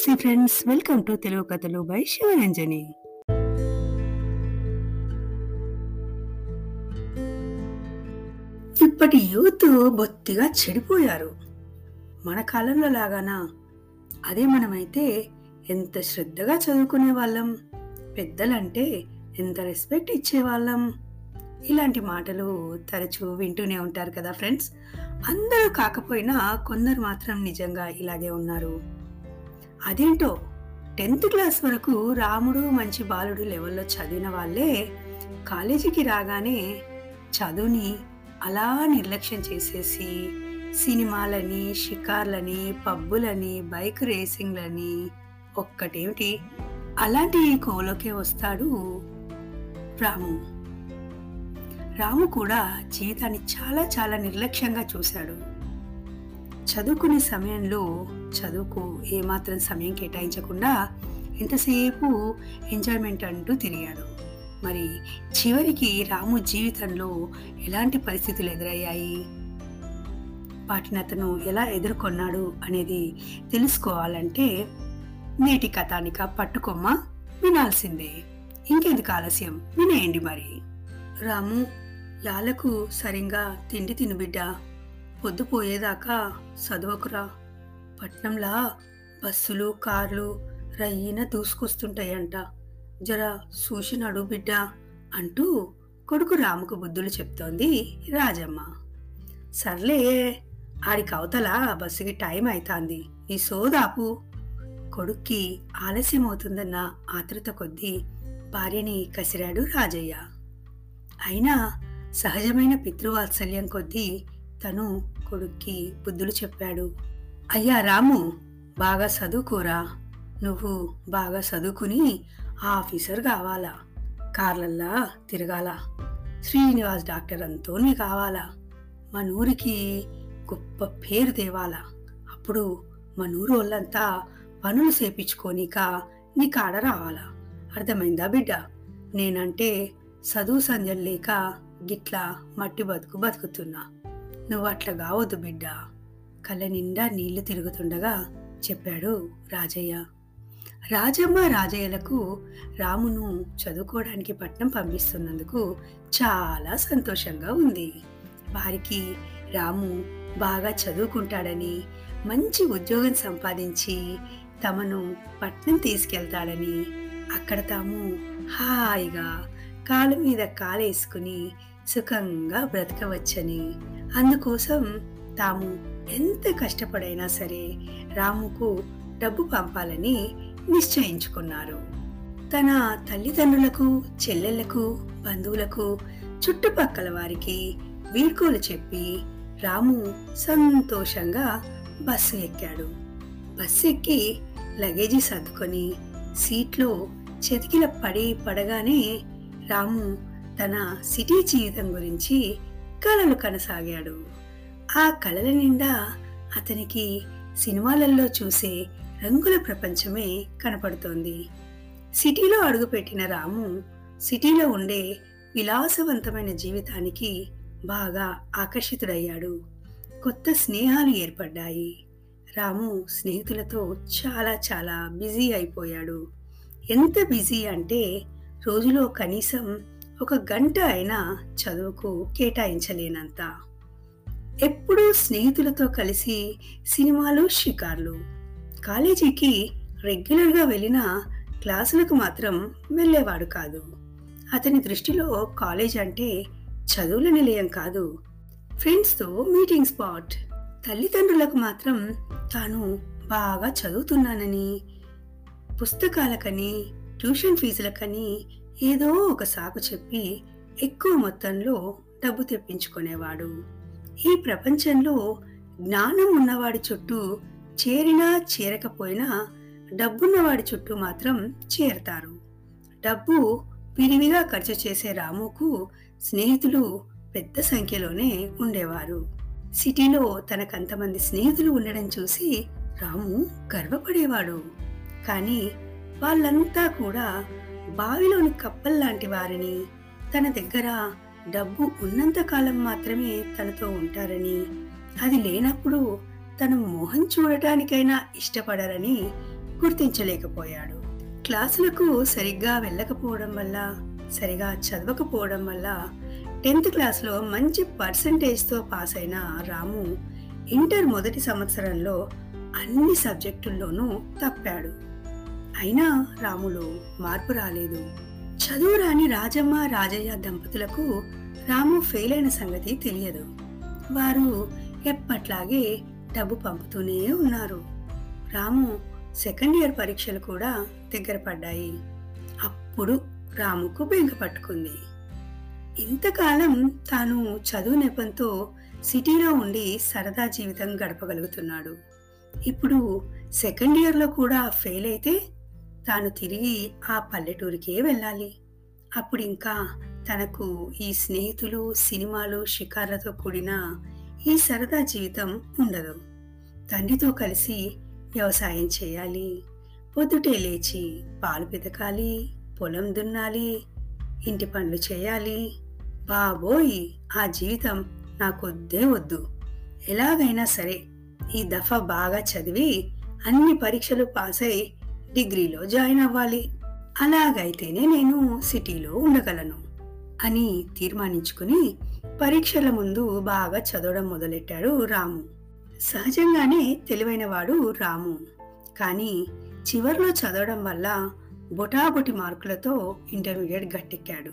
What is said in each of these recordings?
నమస్తే friends. Welcome to Telugu కథలు by Sivaranjani. ఇప్పటి యూత్ బొత్తిగా చెడిపోయారు. మన కాలంలో లాగానా? అదే మనమైతే ఎంత శ్రద్ధగా చదువుకునే వాళ్ళం పెద్దలంటే ఎంత రెస్పెక్ట్ ఇచ్చేవాళ్ళం ఇలాంటి మాటలు తరచూ వింటూనే ఉంటారు కదా ఫ్రెండ్స్. అందరూ కాకపోయినా కొందరు మాత్రం నిజంగా ఇలాగే ఉన్నారు. అదేంటో? టెన్త్ క్లాస్ వరకు రాముడు మంచి బాలుడు లెవెల్లో చదివిన వాళ్ళే కాలేజీకి రాగానే చదువుని అలా నిర్లక్ష్యం చేసేసి సినిమాలని షికార్లని పబ్బులని బైక్ రేసింగ్లని ఒక్కటేమిటి? అలాంటి కోలోకే వస్తాడు రాము. రాము కూడా జీవితాన్ని చాలా చాలా నిర్లక్ష్యంగా చూశాడు. చదువుకునే సమయంలో చదువుకు ఏమాత్రం సమయం కేటాయించకుండా ఎంతసేపు ఎంజాయ్మెంట్ అంటూ తిరిగాడు. మరి చివరికి రాము జీవితంలో ఎలాంటి పరిస్థితులు ఎదురయ్యాయి? వాటిని అతను ఎలా ఎదుర్కొన్నాడు అనేది తెలుసుకోవాలంటే నేటి కథానిక పట్టుకొమ్మ వినాల్సిందే. ఇంకెందుకు ఆలస్యం? వినేయండి మరి. రాము యాలకు సరిగా తిండి తిను బిడ్డ? పొద్దుపోయేదాకా చదవకురా పట్నంలా బస్సులు కార్లు రయ్యిన దూసుకొస్తుంటాయంట. జర చూసి నడు బిడ్డ అంటూ కొడుకు రాముకు బుద్ధులు చెప్తోంది రాజమ్మ. సర్లే ఆడికి అవతల బస్సుకి టైం అవుతాంది ఈ సోదాపు. కొడుక్కి ఆలస్యం అవుతుందన్న ఆతృత కొద్దీ భార్యని కసిరాడు రాజయ్య. అయినా సహజమైన పితృవాత్సల్యం కొద్దీ తను కొడుక్కి బుద్ధులు చెప్పాడు. అయ్యా రాము బాగా చదువుకోరా నువ్వు బాగా చదువుకుని ఆఫీసర్ కావాలా. కార్లల్లా తిరగాల. శ్రీనివాస్ డాక్టర్ అంతోనే కావాలా. మన ఊరికి గొప్ప పేరు తేవాలా. అప్పుడు మన ఊరు వాళ్ళంతా పనులు చేపించుకోనిక నీ కాడ రావాలా. అర్థమైందా బిడ్డ? నేనంటే చదువు సంజలు లేక గిట్లా మట్టి బతుకు బతుకుతున్నా. నువ్వు అట్లా కావద్దు బిడ్డ. కళ్ళ నిండా నీళ్ళు తిరుగుతుండగా చెప్పాడు రాజయ్య. రాజమ్మ రాజయ్యలకు రామును చదువుకోవడానికి పట్నం పంపిస్తున్నందుకు చాలా సంతోషంగా ఉంది. వారికి రాము బాగా చదువుకుంటాడని మంచి ఉద్యోగం సంపాదించి తమను పట్నం తీసుకెళ్తాడని అక్కడ తాము హాయిగా కాలు మీద కాలేసుకుని సుఖంగా బ్రతకవచ్చని అందుకోసం తాము ఎంత కష్టపడైనా సరే రాముకు డబ్బు పంపాలని నిశ్చయించుకున్నారు. తన తల్లిదండ్రులకు చెల్లెళ్ళకు బంధువులకు చుట్టుపక్కల వారికి వీడ్కోలు చెప్పి రాము సంతోషంగా బస్సు ఎక్కాడు. బస్సు ఎక్కి లగేజీ సర్దుకొని సీట్లో చెతికిల పడి పడగానే రాము తన సిటీ జీవితం గురించి కళలు కనసాగాడు. ఆ కళల నిండా అతనికి సినిమాలలో చూసే రంగుల ప్రపంచమే కనపడుతోంది. సిటీలో అడుగుపెట్టిన రాము సిటీలో ఉండే విలాసవంతమైన జీవితానికి బాగా ఆకర్షితుడయ్యాడు. కొత్త స్నేహాలు ఏర్పడ్డాయి. రాము స్నేహితులతో చాలా చాలా బిజీ అయిపోయాడు. ఎంత బిజీ అంటే రోజులో కనీసం ఒక గంట అయినా చదువుకు కేటాయించలేనంత. ఎప్పుడూ స్నేహితులతో కలిసి సినిమాలు షికార్లు. కాలేజీకి రెగ్యులర్గా వెళ్ళిన క్లాసులకు మాత్రం వెళ్ళేవాడు కాదు. అతని దృష్టిలో కాలేజ్ అంటే చదువుల నిలయం కాదు. ఫ్రెండ్స్తో మీటింగ్ స్పాట్. తల్లిదండ్రులకు మాత్రం తాను బాగా చదువుతున్నానని పుస్తకాలకని ట్యూషన్ ఫీజులకని ఏదో ఒక సాకు చెప్పి ఎక్కువ మొత్తంలో డబ్బు తెప్పించుకునేవాడు. ఈ ప్రపంచంలో జ్ఞానం ఉన్నవాడి చుట్టూ చేరినా చేరకపోయినా డబ్బున్నవాడి చుట్టూ మాత్రం చేరతారు. డబ్బు విరివిగా ఖర్చు చేసే రాముకు స్నేహితులు పెద్ద సంఖ్యలోనే ఉండేవారు. సిటీలో తనకంతమంది స్నేహితులు ఉండడం చూసి రాము గర్వపడేవాడు. కానీ వాళ్ళంతా కూడా బావిలోని కప్పల్లాంటి వారిని తన దగ్గర డబ్బు ఉన్నంత కాలం మాత్రమే తనతో ఉంటారని అది లేనప్పుడు తన మొహం చూడటానికైనా ఇష్టపడరని గుర్తించలేకపోయాడు. క్లాసులకు సరిగ్గా వెళ్ళకపోవడం వల్ల సరిగా చదవకపోవడం వల్ల టెన్త్ క్లాస్లో మంచి పర్సంటేజ్తో పాస్ అయిన రాము ఇంటర్ మొదటి సంవత్సరంలో అన్ని సబ్జెక్టుల్లోనూ తప్పాడు. అయినా రాములో మార్పు రాలేదు. చదువు రాని రాజమ్మ రాజయ్య దంపతులకు రాము ఫెయిల్ అయిన సంగతి తెలియదు. వారు ఎప్పట్లాగే డబ్బు పంపుతూనే ఉన్నారు. రాము సెకండ్ ఇయర్ పరీక్షలు కూడా దగ్గర పడ్డాయి. అప్పుడు రాముకు బెంగ పట్టుకుంది. ఇంతకాలం తాను చదువు నెపంతో సిటీలో ఉండి సరదా జీవితం గడపగలుగుతున్నాడు. ఇప్పుడు సెకండ్ ఇయర్లో కూడా ఫెయిల్ అయితే తాను తిరిగి ఆ పల్లెటూరికే వెళ్ళాలి. అప్పుడు ఇంకా తనకు ఈ స్నేహితులు సినిమాలు షికార్లతో కూడిన ఈ సరదా జీవితం ఉండదు. తండ్రితో కలిసి వ్యవసాయం చేయాలి. పొద్దుటే లేచి పాలు పితకాలి పొలం దున్నాలి ఇంటి పనులు చేయాలి. బాబోయ్! ఆ జీవితం నాకొద్దే వద్దు. ఎలాగైనా సరే ఈ దఫా బాగా చదివి అన్ని పరీక్షలు పాస్ అయి డిగ్రీలో జాయిన్ అవ్వాలి. అలాగైతేనే నేను సిటీలో ఉండగలను అని తీర్మానించుకుని పరీక్షల ముందు బాగా చదవడం మొదలెట్టాడు రాము. సహజంగానే తెలివైనవాడు రాము. కానీ చివరిలో చదవడం వల్ల బొటాబొటి మార్కులతో ఇంటర్మీడియట్ గట్టెక్కాడు.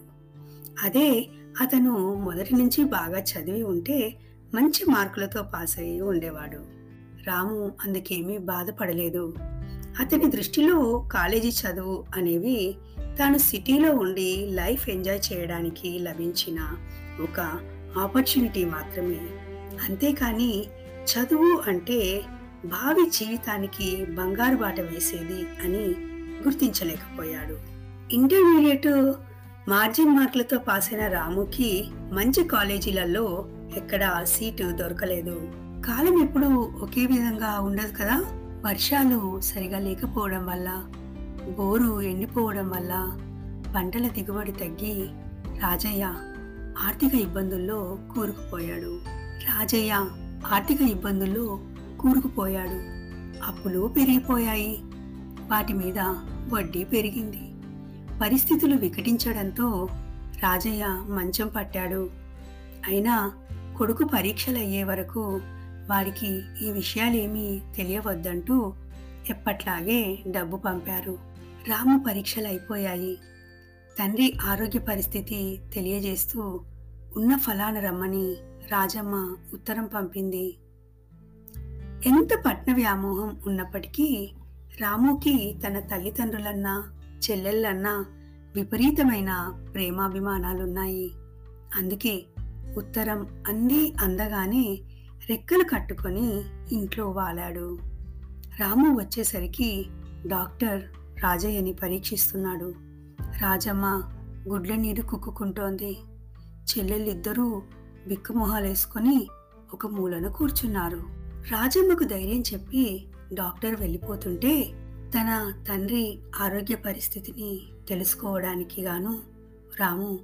అదే అతను మొదటి నుంచి బాగా చదివి ఉంటే మంచి మార్కులతో పాస్ అయ్యి ఉండేవాడు. రాము అందుకేమీ బాధపడలేదు. అతని దృష్టిలో కాలేజీ చదువు అనేవి తాను సిటీలో ఉండి లైఫ్ ఎంజాయ్ చేయడానికి లభించిన ఒక ఆపర్చునిటీ మాత్రమే. అంతేకాని చదువు అంటే భావి జీవితానికి బంగారు బాట వేసేది అని గుర్తించలేకపోయాడు. ఇంటర్మీడియట్ మార్జిన్ మార్కులతో పాస్ అయిన రాముకి మంచి కాలేజీలలో ఎక్కడా సీటు దొరకలేదు. కాలం ఎప్పుడు ఒకే విధంగా ఉండదు కదా? వర్షాలు సరిగా లేకపోవడం వల్ల బోరు ఎండిపోవడం వల్ల పంటల దిగుబడి తగ్గి రాజయ్య ఆర్థిక ఇబ్బందుల్లో కూరుకుపోయాడు. రాజయ్య ఆర్థిక ఇబ్బందుల్లో కూరుకుపోయాడు. అప్పులు పెరిగిపోయాయి. వాటి మీద వడ్డీ పెరిగింది. పరిస్థితులు వికటించడంతో రాజయ్య మంచం పట్టాడు. అయినా కొడుకు పరీక్షలు అయ్యే వరకు వాడికి ఈ విషయాలేమీ తెలియవద్దంటూ ఎప్పట్లాగే డబ్బు పంపారు. రాము పరీక్షలు అయిపోయాయి తండ్రి ఆరోగ్య పరిస్థితి తెలియజేస్తూ ఉన్న ఫలాన రమ్మని రాజమ్మ ఉత్తరం పంపింది. ఎంత పట్న వ్యామోహం ఉన్నప్పటికీ రాముకి తన తల్లిదండ్రులన్నా చెల్లెళ్ళన్నా విపరీతమైన ప్రేమాభిమానాలున్నాయి. అందుకే ఉత్తరం అంది అందగానే రెక్కలు కట్టుకొని ఇంట్లో వాలాడు. రాము వచ్చేసరికి డాక్టర్ రాజయ్యని పరీక్షిస్తున్నాడు. రాజమ్మ గుడ్ల నీరు కుక్కుకుంటోంది. చెల్లెళ్ళిద్దరూ బిక్కుమొహాలేసుకొని ఒక మూలను కూర్చున్నారు. రాజమ్మకు ధైర్యం చెప్పి డాక్టర్ వెళ్ళిపోతుంటే తన తండ్రి ఆరోగ్య పరిస్థితిని తెలుసుకోవడానికి గాను రాము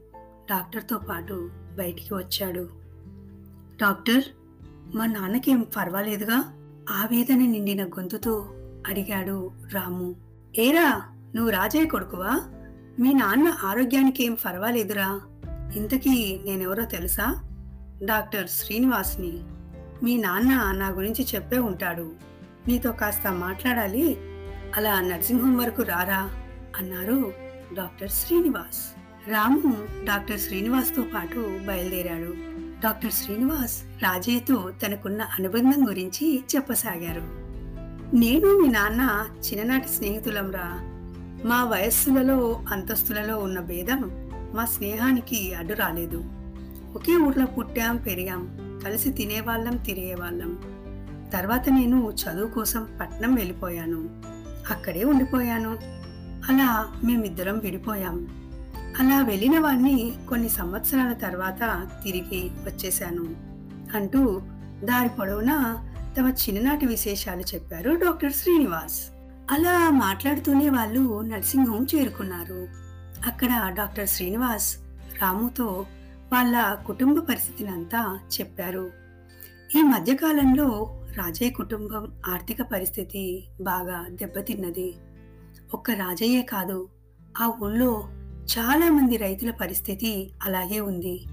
డాక్టర్తో పాటు బయటికి వచ్చాడు. డాక్టర్ మా నాన్నకేం పర్వాలేదుగా? ఆవేదన నిండిన గొంతుతో అడిగాడు రాము. ఏరా నువ్వు రాజయ్య కొడుకువా? మీ నాన్న ఆరోగ్యానికి ఏం పర్వాలేదురా? ఇంతకీ నేనెవరో తెలుసా? డాక్టర్ శ్రీనివాస్ని. మీ నాన్న నా గురించి చెప్పే ఉంటాడు. నీతో కాస్త మాట్లాడాలి? అలా నర్సింగ్ హోమ్ వరకు రారా? అన్నారు డాక్టర్ శ్రీనివాస్. రాము డాక్టర్ శ్రీనివాస్తో పాటు బయలుదేరాడు. డాక్టర్ శ్రీనివాస్ రాజయ్యతో తనకున్న అనుబంధం గురించి చెప్పసాగారు. నేను మీ నాన్న చిన్ననాటి స్నేహితులంరా మా వయస్సులలో అంతస్తులలో ఉన్న భేదం మా స్నేహానికి అడ్డు రాలేదు. ఒకే ఊర్లో పుట్టాం పెరిగాం కలిసి తినేవాళ్ళం తిరిగేవాళ్ళం. తర్వాత నేను చదువు కోసం పట్నం వెళ్ళిపోయాను. అక్కడే ఉండిపోయాను. అలా మేమిద్దరం విడిపోయాం. అలా వెళ్ళిన వాణ్ణి కొన్ని సంవత్సరాల తర్వాత తిరిగి వచ్చేశాను అంటూ దారి పొడవునా తమ చిన్ననాటి విశేషాలు చెప్పారు డాక్టర్ శ్రీనివాస్. అలా మాట్లాడుతూనే వాళ్ళు నర్సింగ్ హోమ్ చేరుకున్నారు. అక్కడ డాక్టర్ శ్రీనివాస్ రాముతో వాళ్ళ కుటుంబ పరిస్థితిని అంతా చెప్పారు. ఈ మధ్యకాలంలో రాజయ్య కుటుంబం ఆర్థిక పరిస్థితి బాగా దెబ్బతిన్నది. ఒక్క రాజయ్యే కాదు ఆ ఊళ్ళో చాలామంది రైతుల పరిస్థితి అలాగే ఉంది.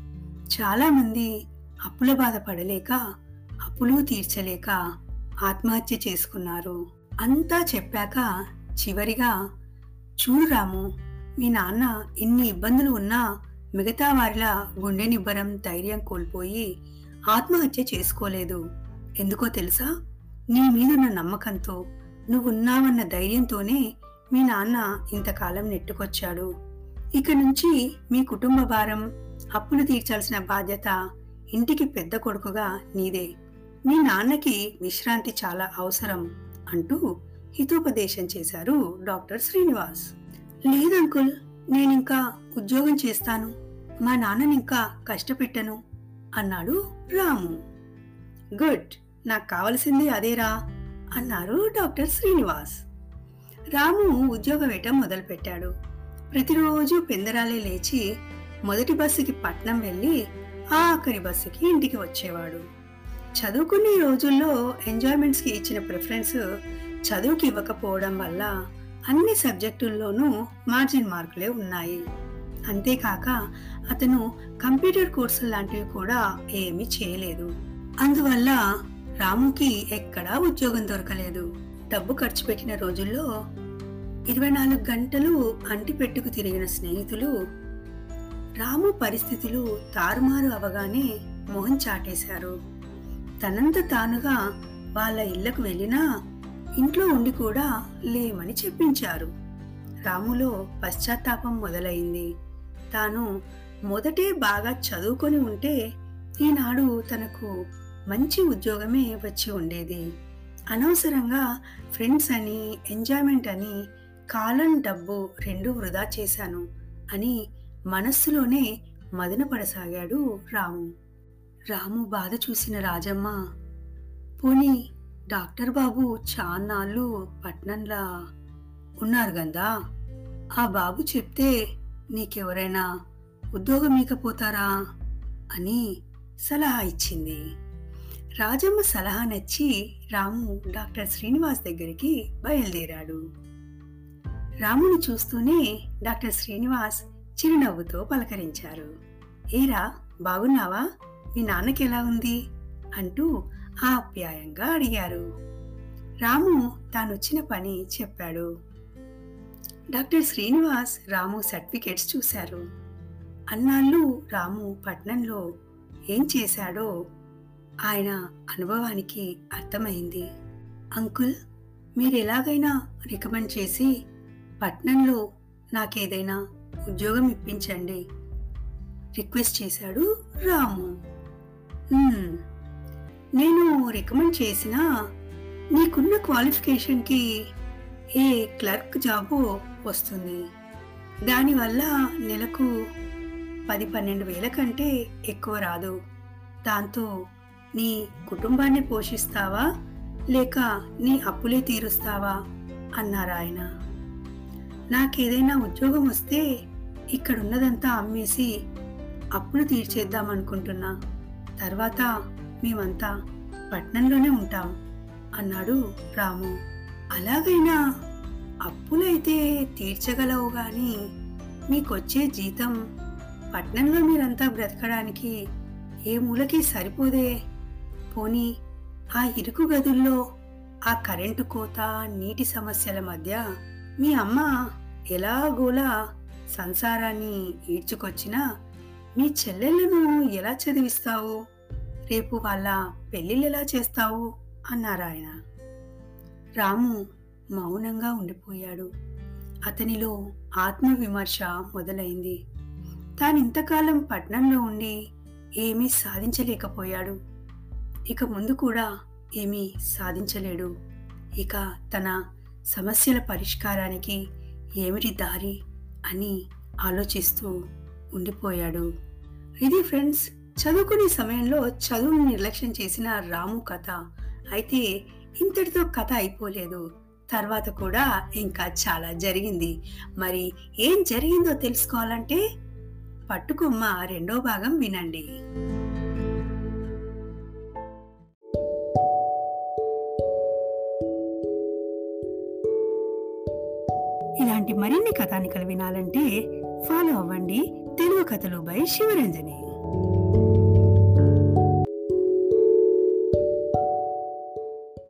చాలామంది అప్పుల బాధ పడలేక అప్పులు తీర్చలేక ఆత్మహత్య చేసుకున్నారు. అంతా చెప్పాక చివరిగా చూడు రాము మీ నాన్న ఇన్ని ఇబ్బందులు ఉన్నా మిగతా వారిలా గుండె నిబ్బరం ధైర్యం కోల్పోయి ఆత్మహత్య చేసుకోలేదు. ఎందుకో తెలుసా? నీ మీదున్న నమ్మకంతో నువ్వున్నావన్న ధైర్యంతోనే మీ నాన్న ఇంతకాలం నెట్టుకొచ్చాడు. ఇక నుంచి మీ కుటుంబ భారం అప్పులు తీర్చాల్సిన బాధ్యత ఇంటికి పెద్ద కొడుకుగా నీదే. మీ నాన్నకి విశ్రాంతి చాలా అవసరం అంటూ హితోపదేశం చేశారు డాక్టర్ శ్రీనివాస్. లేదంకుల్ నేనింకా ఉద్యోగం చేస్తాను. మా నాన్ననింకా కష్టపెట్టను అన్నాడు రాము. గుడ్ నాకు కావలసింది అదేరా అన్నారు డాక్టర్ శ్రీనివాస్. రాము ఉద్యోగం వేయటం మొదలుపెట్టాడు. ప్రతిరోజు పెందరాలే లేచి మొదటి బస్సుకి పట్నం వెళ్ళి ఆఖరి బస్సుకి ఇంటికి వచ్చేవాడు. చదువుకునే రోజుల్లో ఎంజాయ్మెంట్స్కి ఇచ్చిన ప్రిఫరెన్స్ చదువుకి ఇవ్వకపోవడం వల్ల అన్ని సబ్జెక్టుల్లోనూ మార్జిన్ మార్కులే ఉన్నాయి. అంతేకాక అతను కంప్యూటర్ కోర్సులు లాంటివి కూడా ఏమీ చేయలేదు. అందువల్ల రాముకి ఎక్కడా ఉద్యోగం దొరకలేదు. డబ్బు ఖర్చు పెట్టిన రోజుల్లో ఇరవై నాలుగు గంటలు అంటిపెట్టుకు తిరిగిన స్నేహితులు రాము పరిస్థితులు తారుమారు అవగానే మొహం చాటేశారు. తనంత తానుగా వాళ్ళ ఇళ్ళకు వెళ్ళినా ఇంట్లో ఉండి కూడా లేమని చెప్పించారు. రాములో పశ్చాత్తాపం మొదలైంది. తాను మొదటే బాగా చదువుకొని ఉంటే ఈనాడు తనకు మంచి ఉద్యోగమే వచ్చి ఉండేది. అనవసరంగా ఫ్రెండ్స్ అని ఎంజాయ్మెంట్ అని కాలం డబ్బు రెండు వృధా చేశాను అని మనస్సులోనే మదనపడసాగాడు రాము. రాము బాధ చూసిన రాజమ్మ పోనీ డాక్టర్ బాబు చాన్నాళ్ళు పట్నంలా ఉన్నారు గందా? ఆ బాబు చెప్తే నీకెవరైనా ఉద్యోగం ఇకపోతారా అని సలహా ఇచ్చింది. రాజమ్మ సలహా నచ్చి రాము డాక్టర్ శ్రీనివాస్ దగ్గరికి బయలుదేరాడు. రాముని చూస్తూనే డాక్టర్ శ్రీనివాస్ చిరునవ్వుతో పలకరించారు. ఏరా బాగున్నావా? మీ నాన్నకి ఎలా ఉంది? అంటూ ఆప్యాయంగా అడిగారు. రాము తానొచ్చిన పని చెప్పాడు. డాక్టర్ శ్రీనివాస్ రాము సర్టిఫికేట్స్ చూశారు. అన్నాళ్ళు రాము పట్నంలో ఏం చేశాడో ఆయన అనుభవానికి అర్థమైంది. అంకుల్ మీరు ఎలాగైనా రికమెండ్ చేసి పట్నంలో నాకేదైనా ఉద్యోగం ఇప్పించండి రిక్వెస్ట్ చేశాడు రాము. నేను రికమెండ్ చేసిన నీకున్న క్వాలిఫికేషన్కి ఏ క్లర్క్ జాబు వస్తుంది? దానివల్ల నెలకు పది పన్నెండు వేల కంటే ఎక్కువ రాదు. దాంతో నీ కుటుంబాన్ని పోషిస్తావా? లేక నీ అప్పులే తీరుస్తావా? అన్నారు ఆయన నాకేదైనా ఉద్యోగం వస్తే ఇక్కడున్నదంతా అమ్మేసి అప్పులు తీర్చేద్దాం అనుకుంటున్నా. తర్వాత మేమంతా పట్నంలోనే ఉంటాం అన్నాడు రాము. అలాగైనా అప్పులైతే తీర్చగలవు గాని మీకొచ్చే జీతం పట్నంలో మీరంతా బ్రతకడానికి ఏ మూలకి సరిపోదే? పోనీ ఆ ఇరుకు గదుల్లో ఆ కరెంటు కోత నీటి సమస్యల మధ్య మీ అమ్మ ఎలాగోలా సంసారాన్ని ఈడ్చుకొచ్చినా మీ చెల్లెళ్ళను ఎలా చదివిస్తావు? రేపు వాళ్ళ పెళ్ళిళ్ళు ఎలా చేస్తావు? అన్నారు ఆయన. రాము మౌనంగా ఉండిపోయాడు. అతనిలో ఆత్మవిమర్శ మొదలైంది. తానింతకాలం పట్నంలో ఉండి ఏమీ సాధించలేకపోయాడు. ఇక ముందు కూడా ఏమీ సాధించలేడు. ఇక తన సమస్యల పరిష్కారానికి ఏమిటి దారి అని ఆలోచిస్తూ ఉండిపోయాడు. ఇది ఫ్రెండ్స్ చదువుకునే సమయంలో చదువును నిర్లక్ష్యం చేసిన రాము కథ. అయితే ఇంతటితో కథ అయిపోలేదు. తర్వాత కూడా ఇంకా చాలా జరిగింది. మరి ఏం జరిగిందో తెలుసుకోవాలంటే పట్టుకొమ్మ రెండో భాగం వినండి. మరిన్ని కథానికలు వినాలంటే ఫాలో అవ్వండి. తెలుగు కథలు బై శివరంజని.